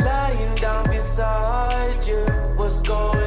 Lying down beside you, what's going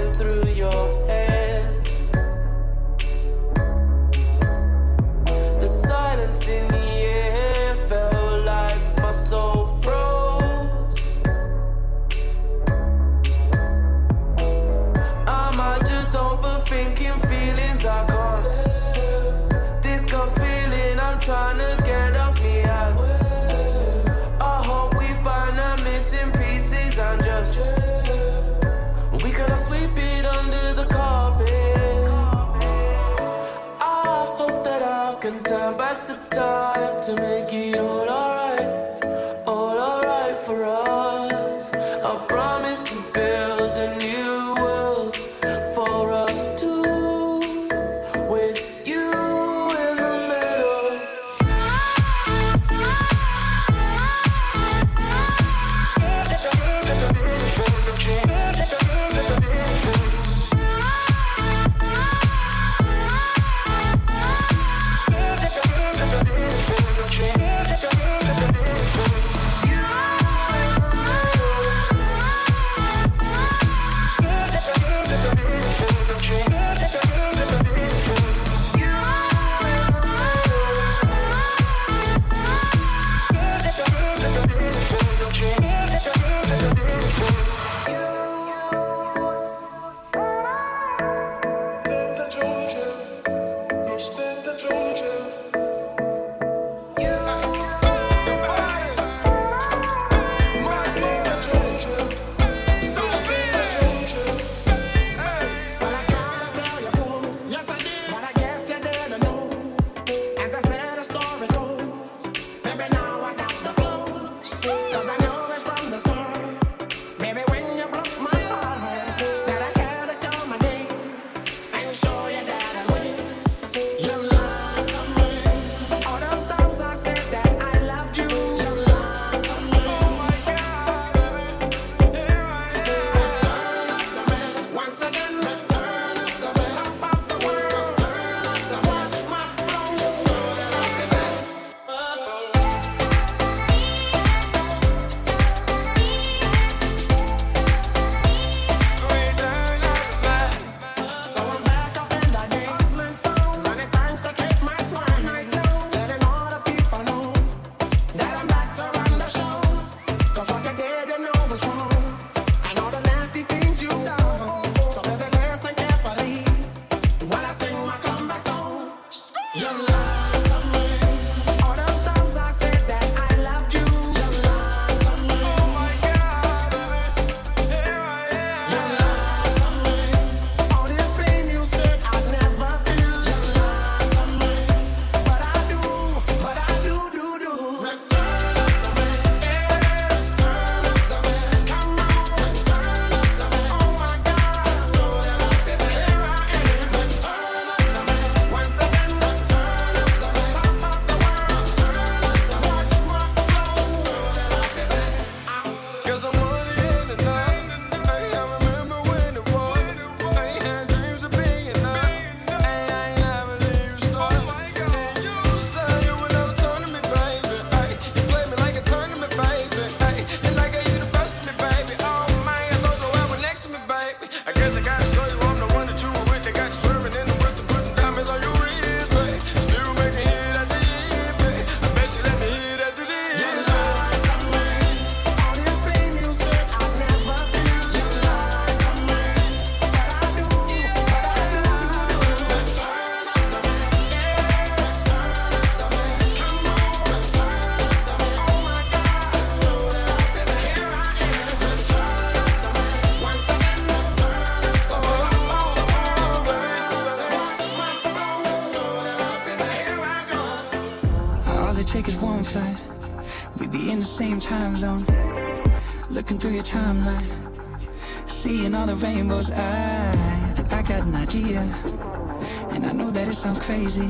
sounds crazy.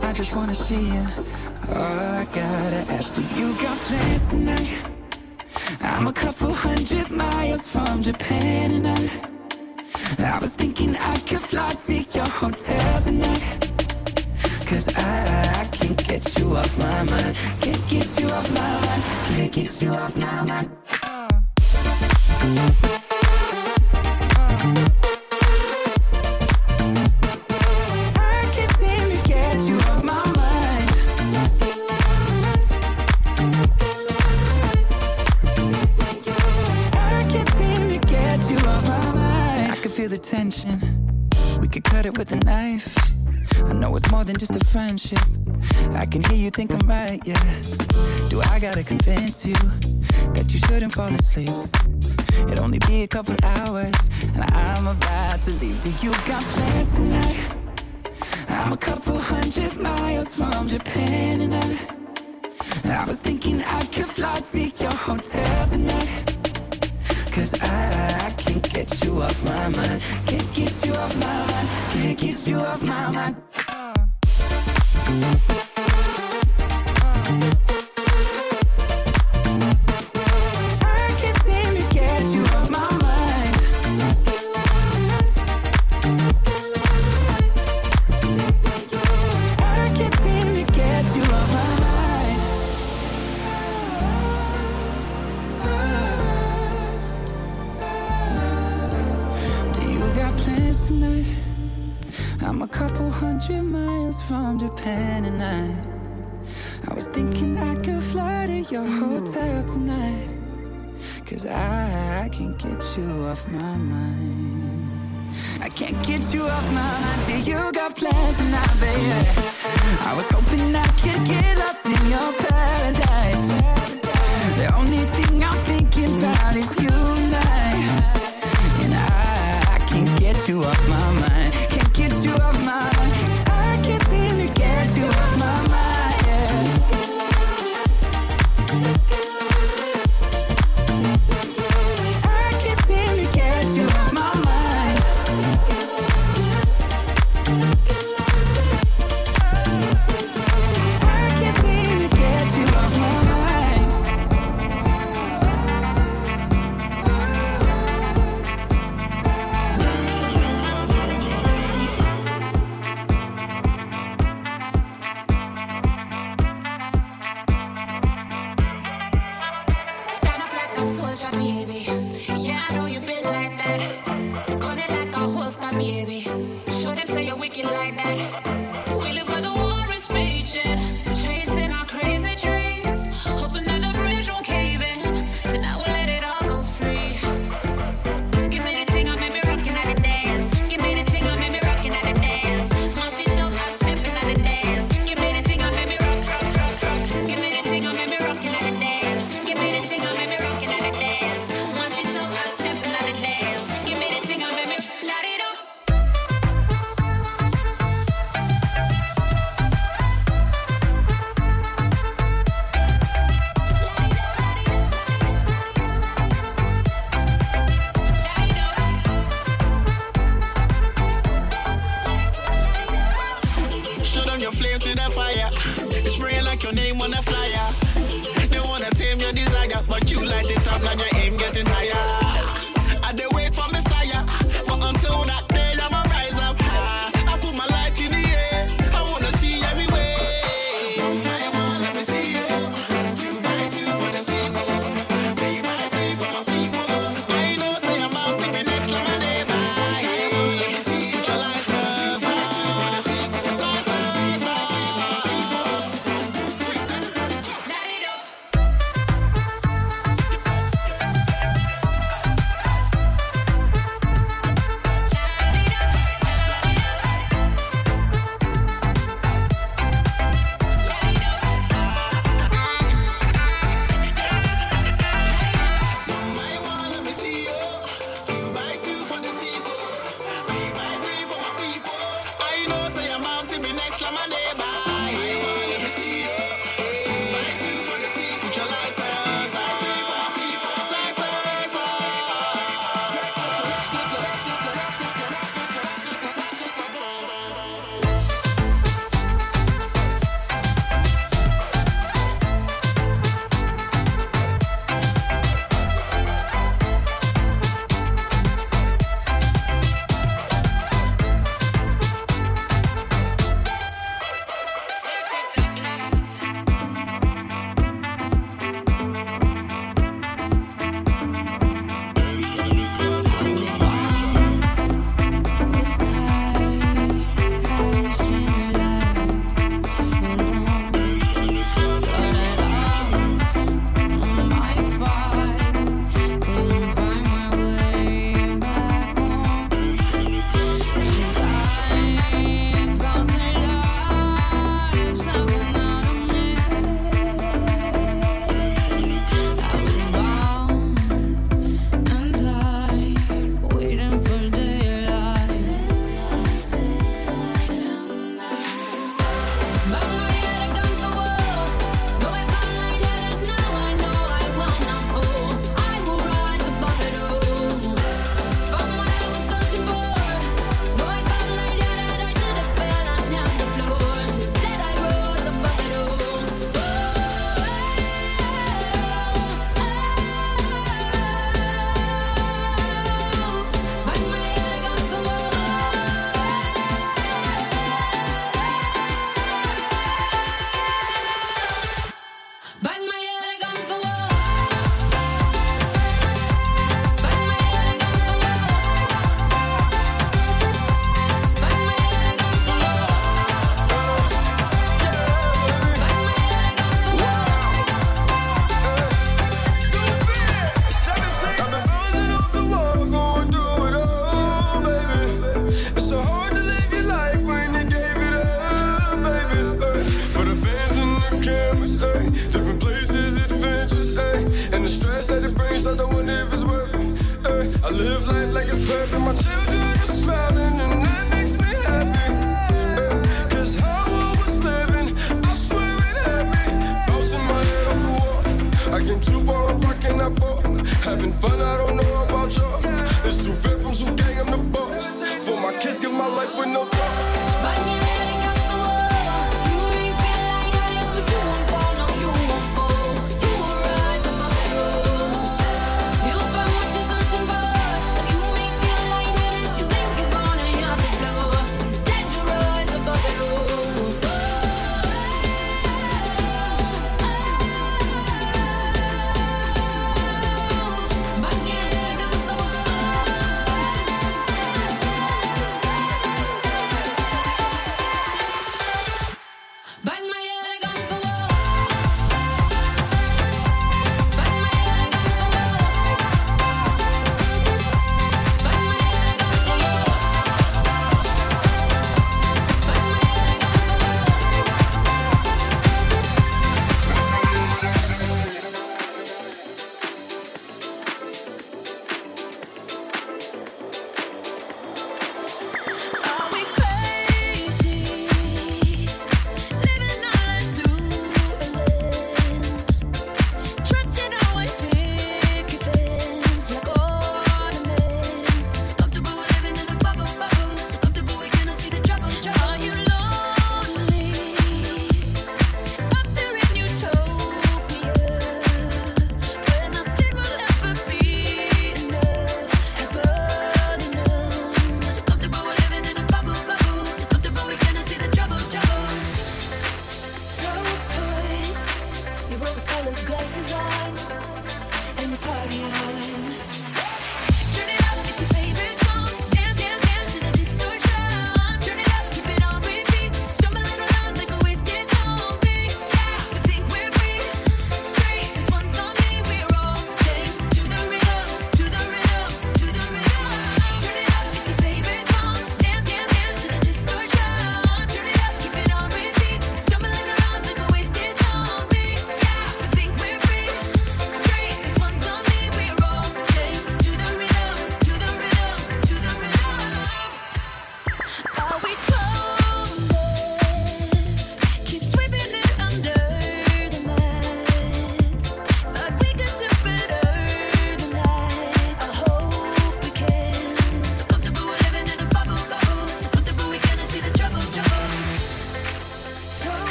I just wanna see you. Oh, I gotta ask, do you got plans tonight? I'm a couple hundred miles from Japan and I, I was thinking I could fly to your hotel tonight. Cause I, I can't get you off my mind. Can't get you off my mind. Can't get you off my mind. night, yeah. Do I gotta convince you that you shouldn't fall asleep? It'll only be a couple hours, and I'm about to leave. Do you got plans tonight? I'm a couple hundred miles from Japan, and I, and I was thinking I could fly to your hotel tonight. Cause I, I can't get you off my mind. Can't get you off my mind. Can't get you off my mind. Uh.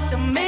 Much to me.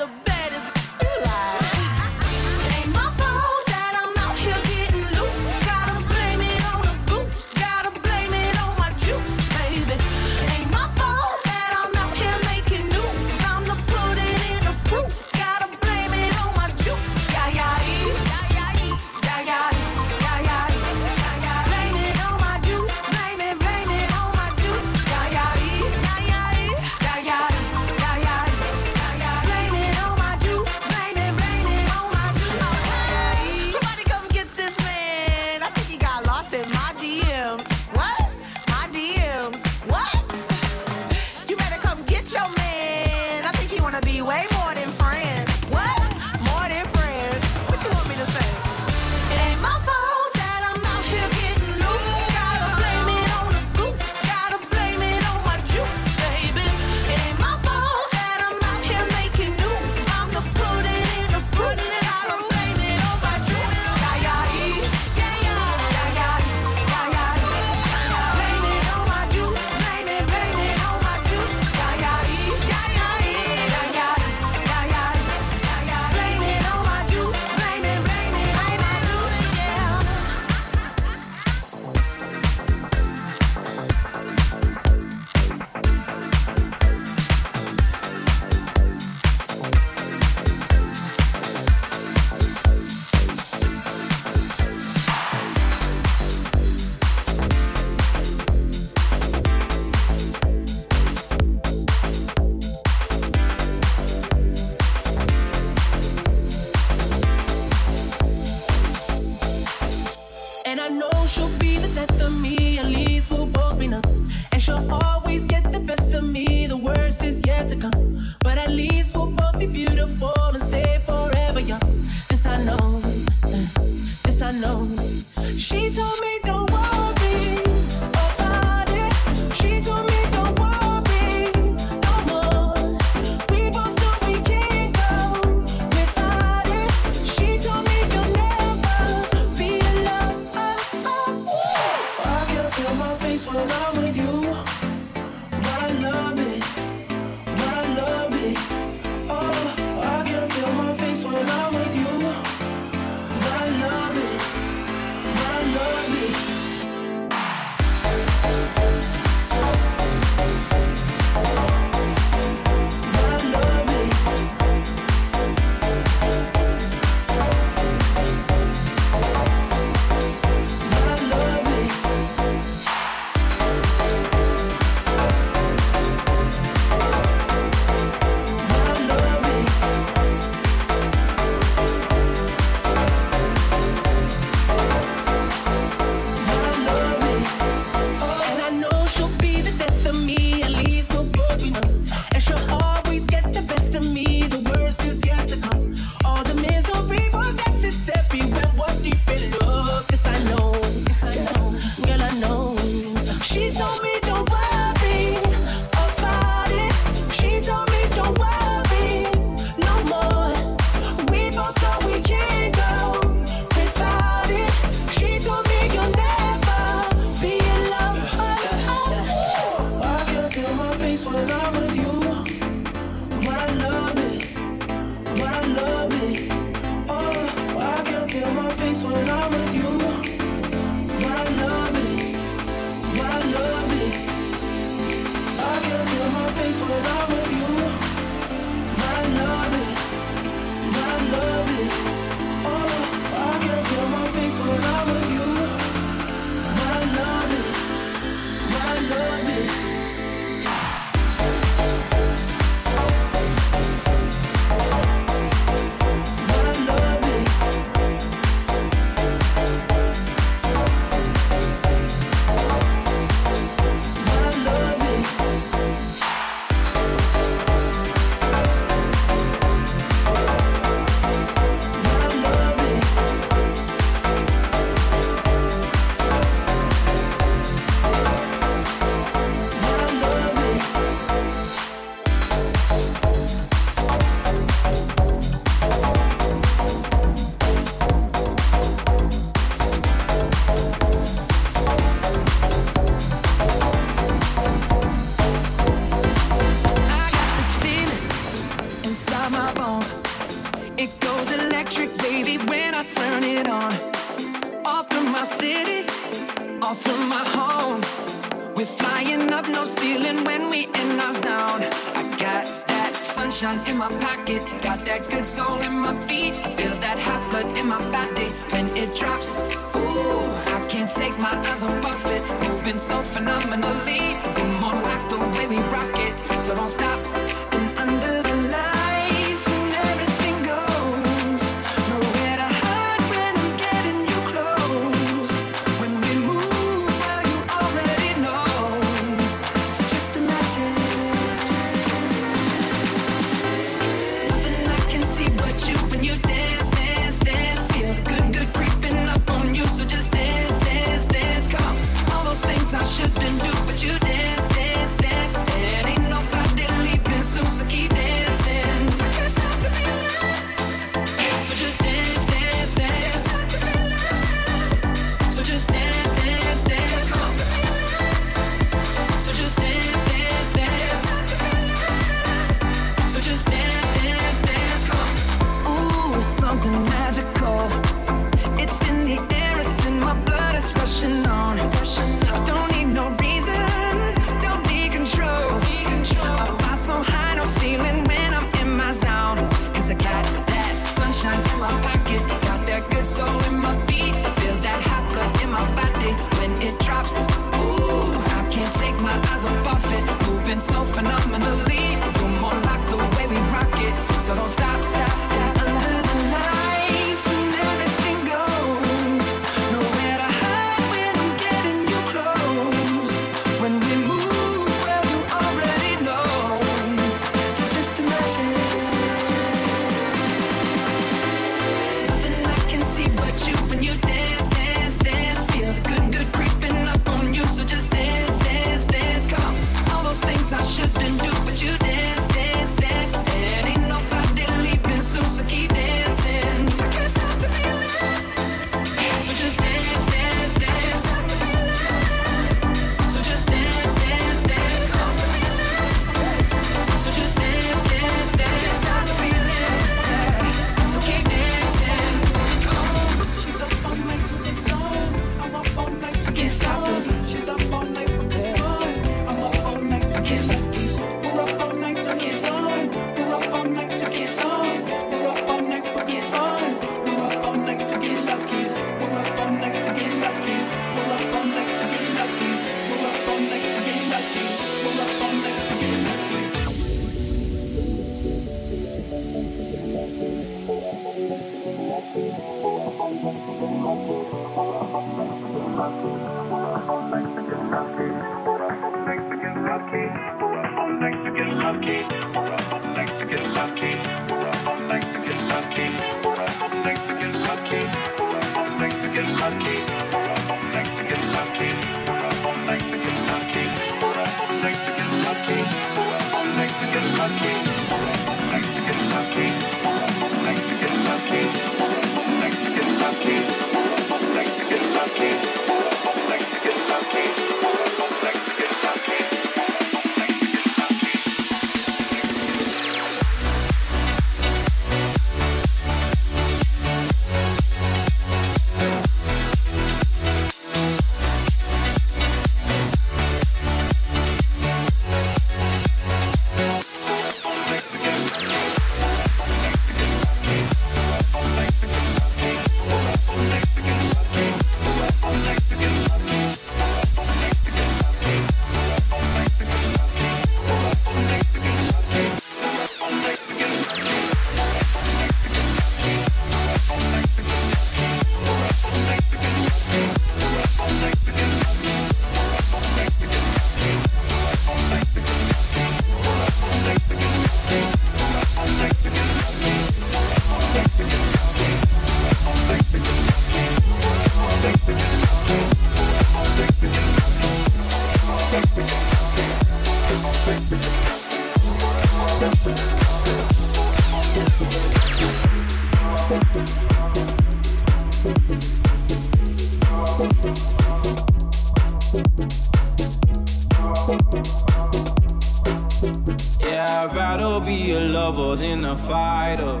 Lover than a fighter.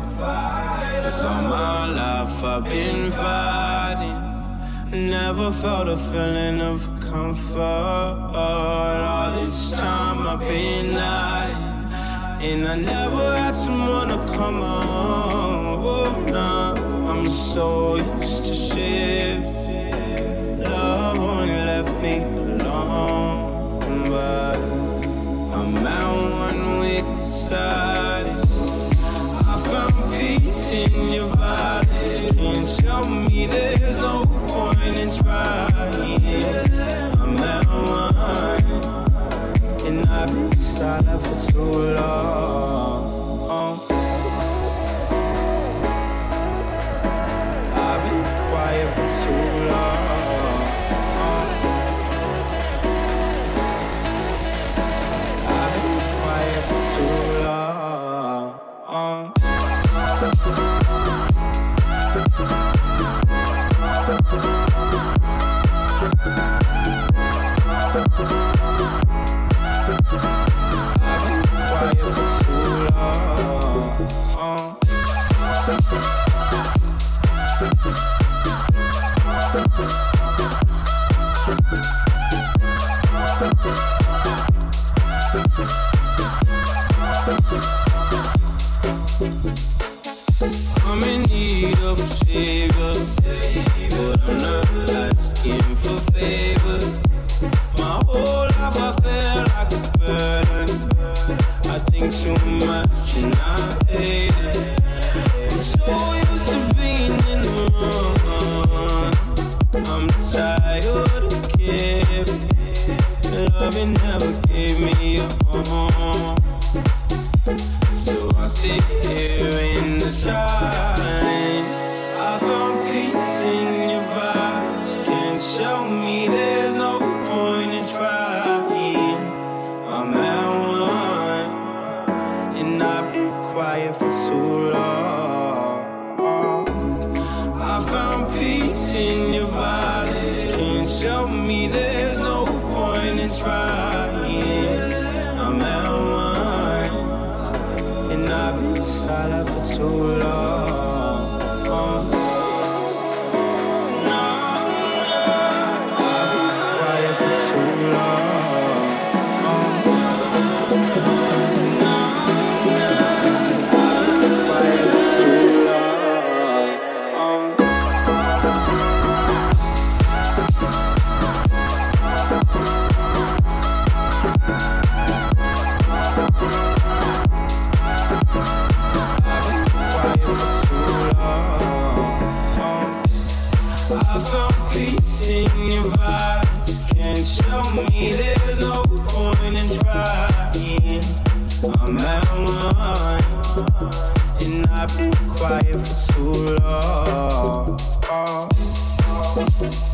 Cause all my life I've been fighting. Never felt a feeling of comfort. All this time I've been hiding, and I never had someone to come on. Oh, nah, I'm so used to shit. Love only left me alone, but I'm out one with the silence. Can't me there's no point in trying. I'm at one, and I've been silent for too long. I'm at one, and I've been quiet for too long. If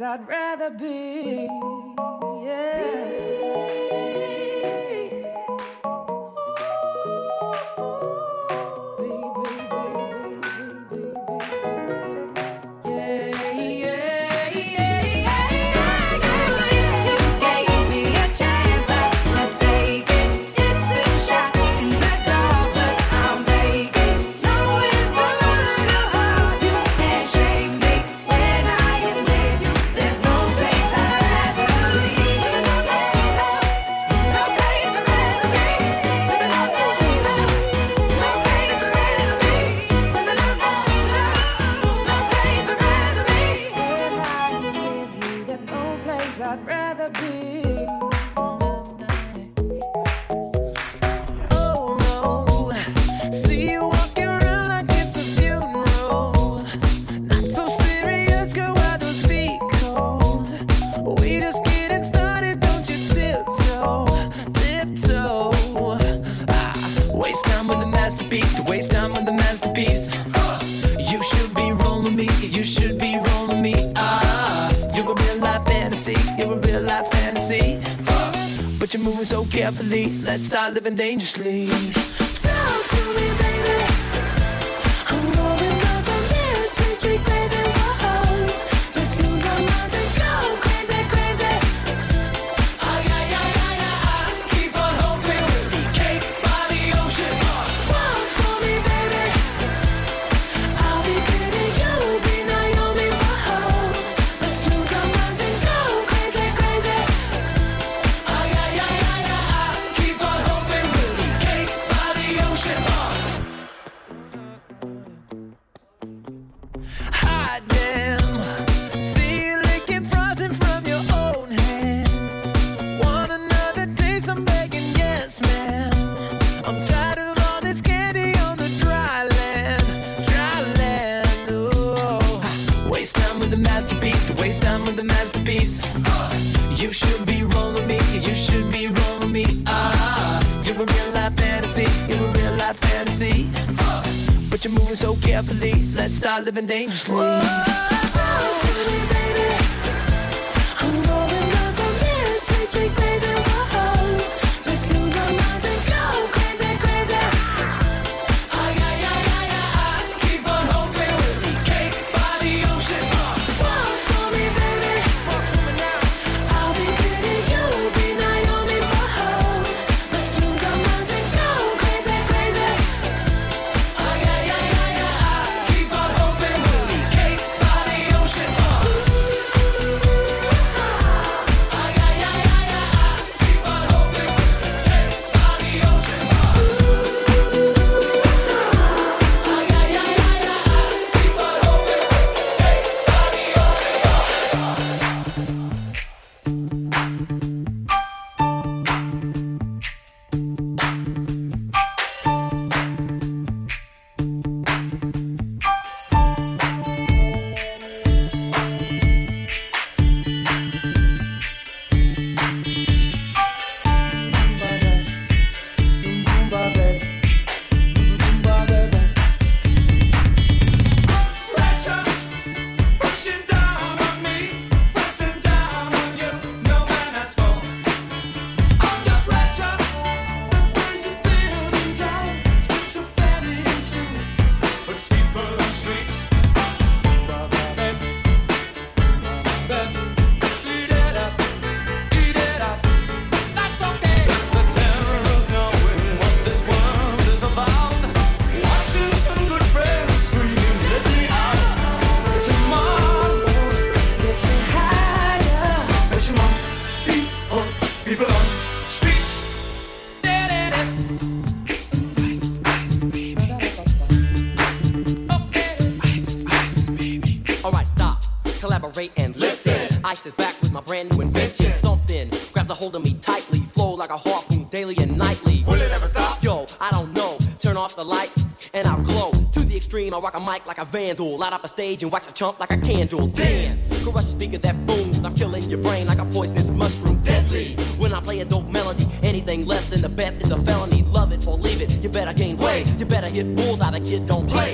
I'd dangerously. beam. I rock a mic like a vandal. Light up a stage and wax a chump like a candle. Dance! Crush the speaker that booms. I'm killing your brain like a poisonous mushroom. Deadly! When I play a dope melody, anything less than the best is a felony. Love it or leave it. You better gain weight. You better hit bulls out. The kid don't play.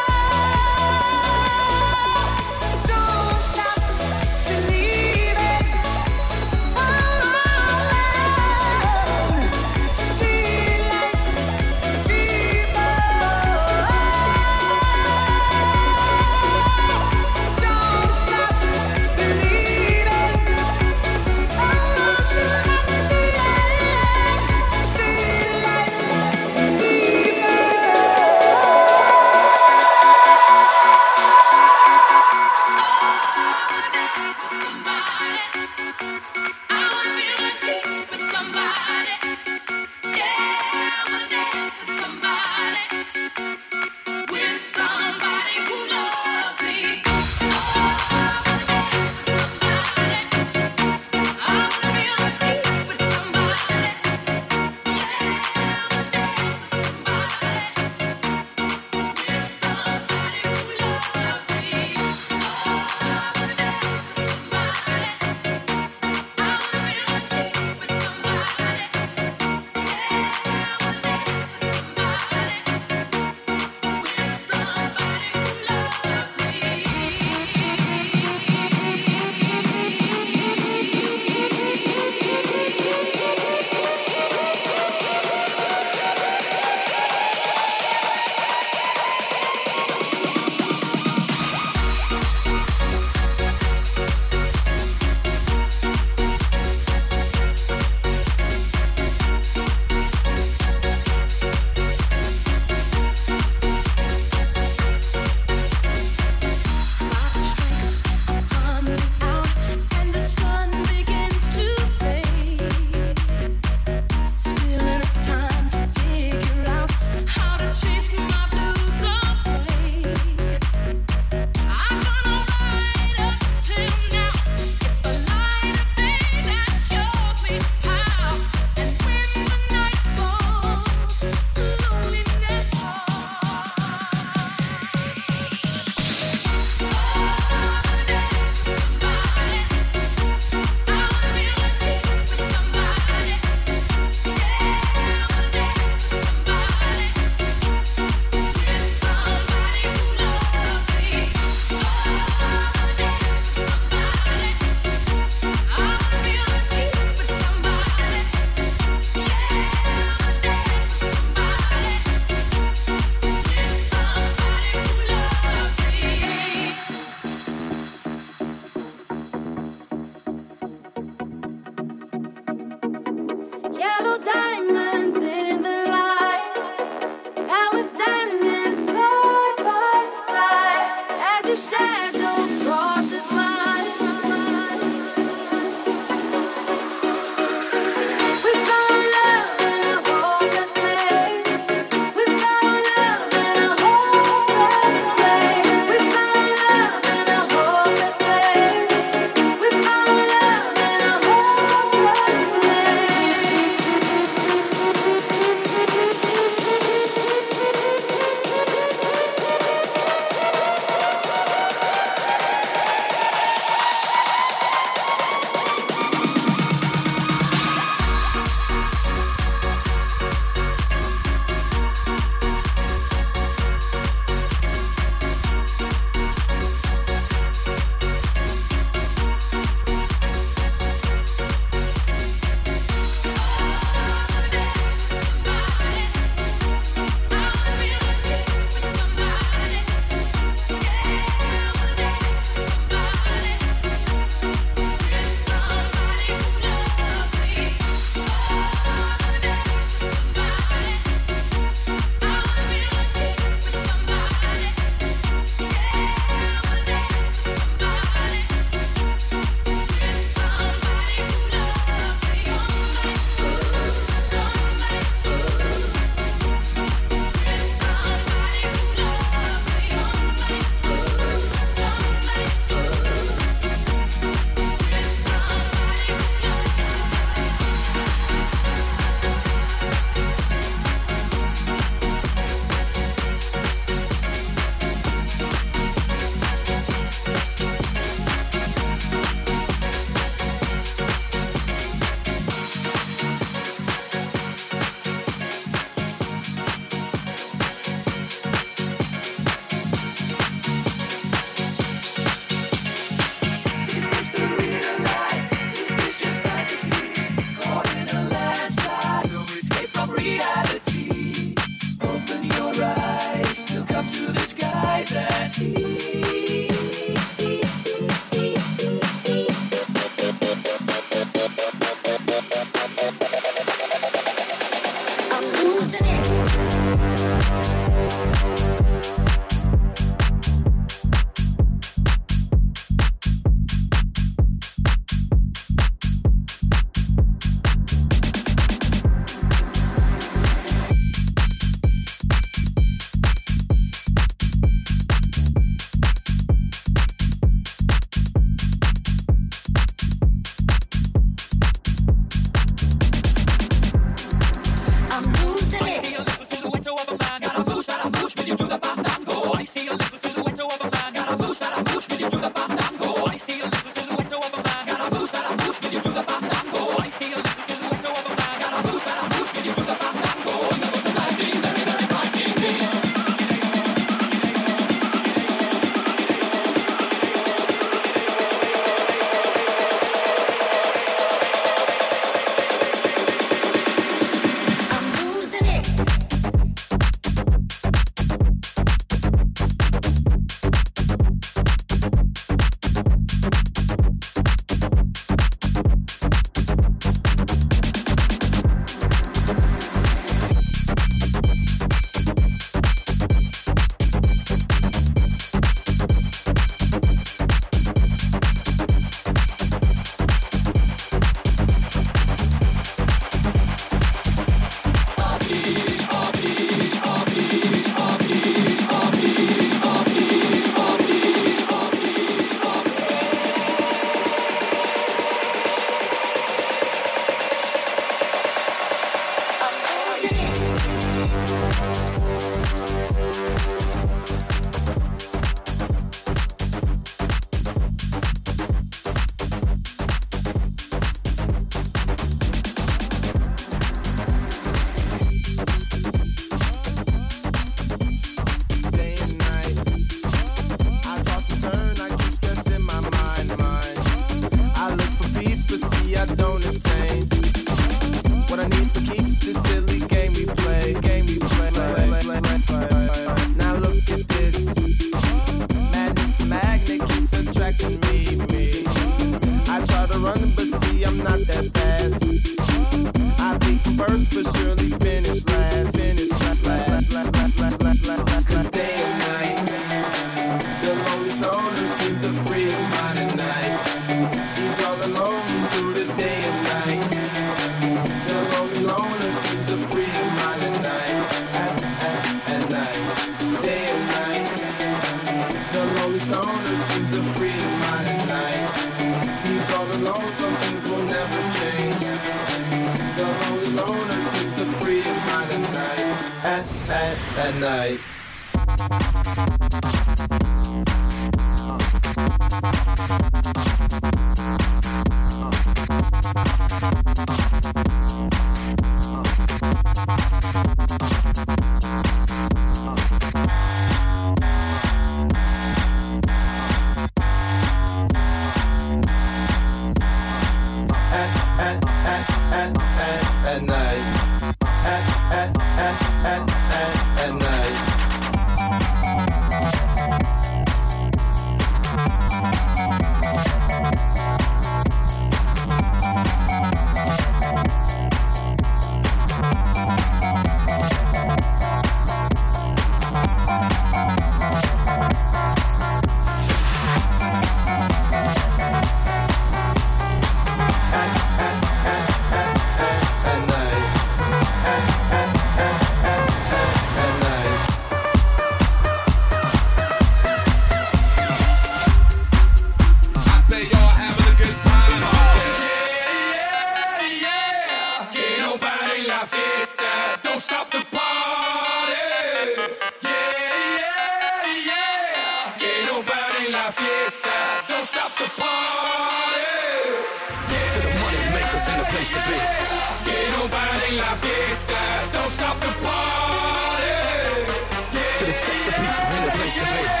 place to be.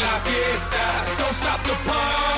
La fiesta. Don't stop the party.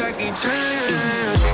Jackie Chan.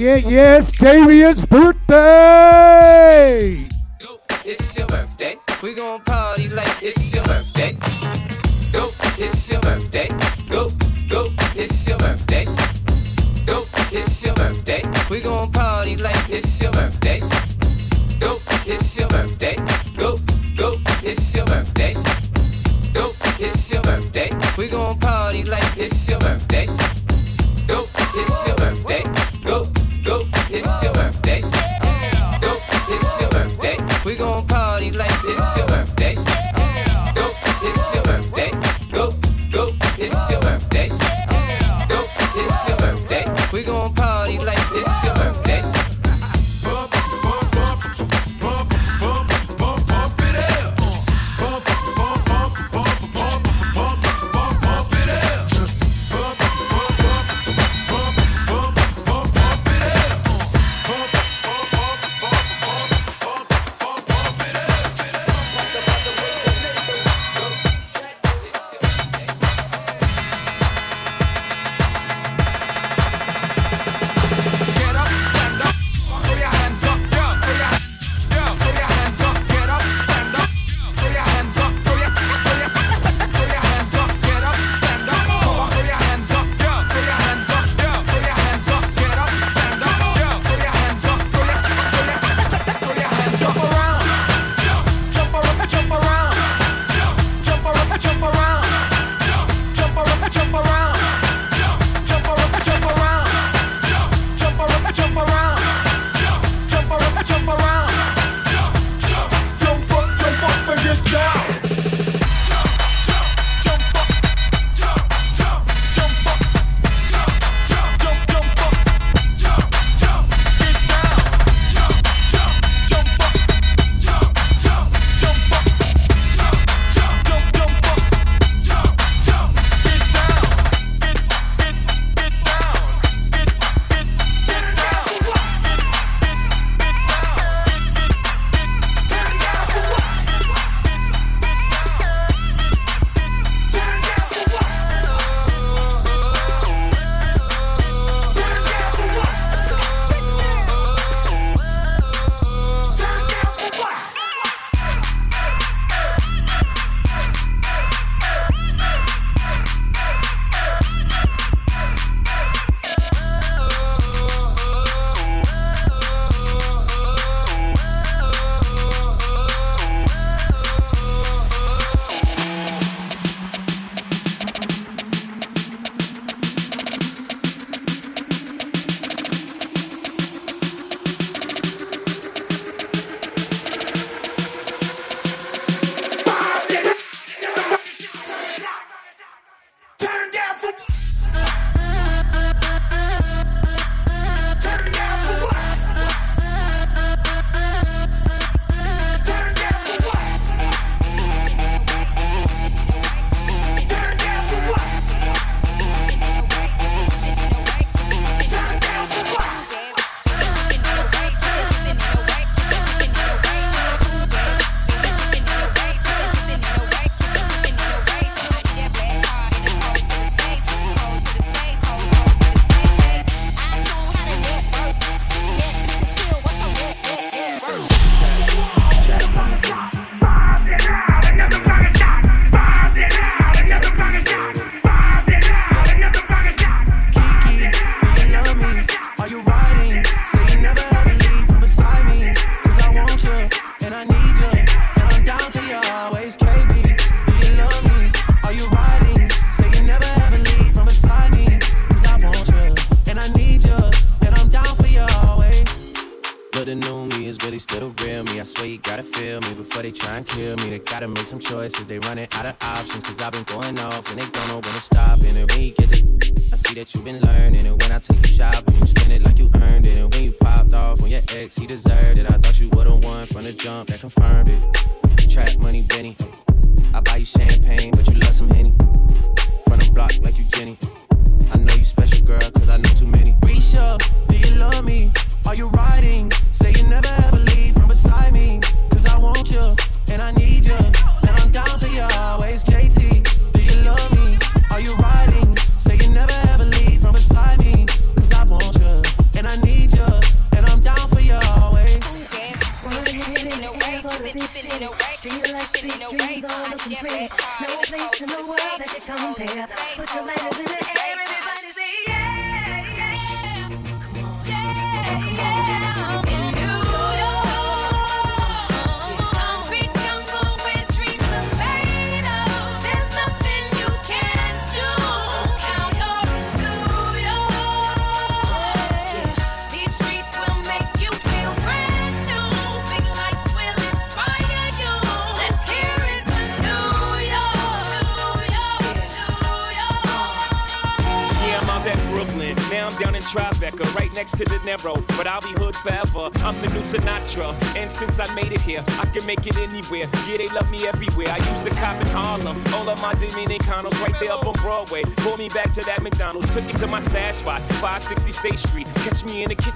yeah, yeah, it's Darian's birthday. Dope, it's your birthday. We gon' party like it's your birthday. Go, it's your birthday. Go, go, it's your birthday. Go, it's your birthday. We gon' party like it's your birthday. Go, it's your birthday. Go, go, it's your birthday. Go, it's your birthday. We gon' party like it's your birthday.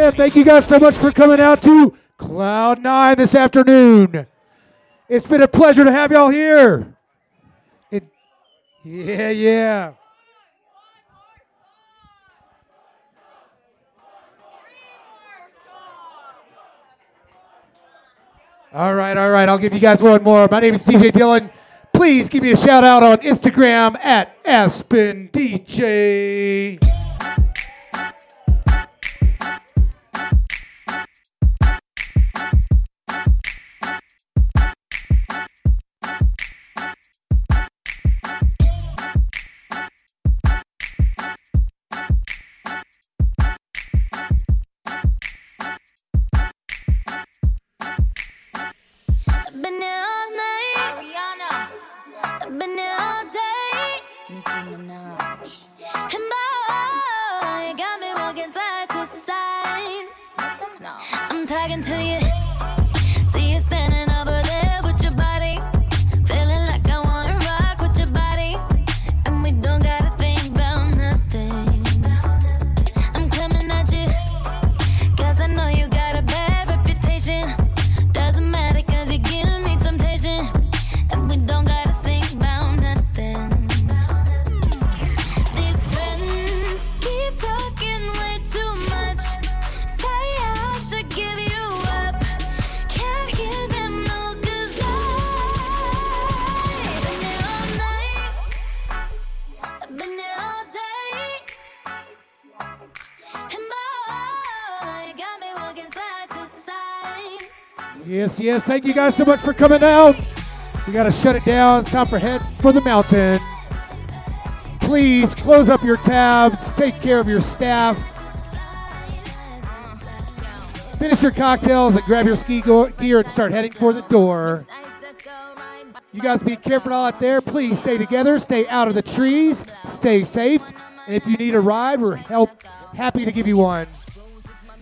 Thank you guys so much for coming out to Cloud Nine this afternoon. It's been a pleasure to have y'all here. It, yeah, yeah. All right, all right. I'll give you guys one more. My name is DJ Dylan. Please give me a shout out on Instagram at Aspen DJ. Yes. Thank you guys so much for coming out. We got to shut it down. It's time for Head for the Mountain. Please close up your tabs. Take care of your staff. Finish your cocktails and grab your ski gear and start heading for the door. You guys be careful out there. Please stay together. Stay out of the trees. Stay safe. And if you need a ride, we're help happy to give you one.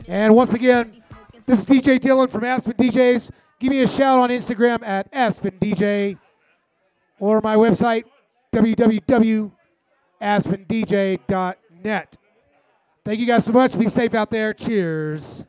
And once again, this is DJ Dylan from Aspen DJs. Give me a shout on Instagram at Aspen DJ or my website, www.aspendj.net. Thank you guys so much. Be safe out there. Cheers.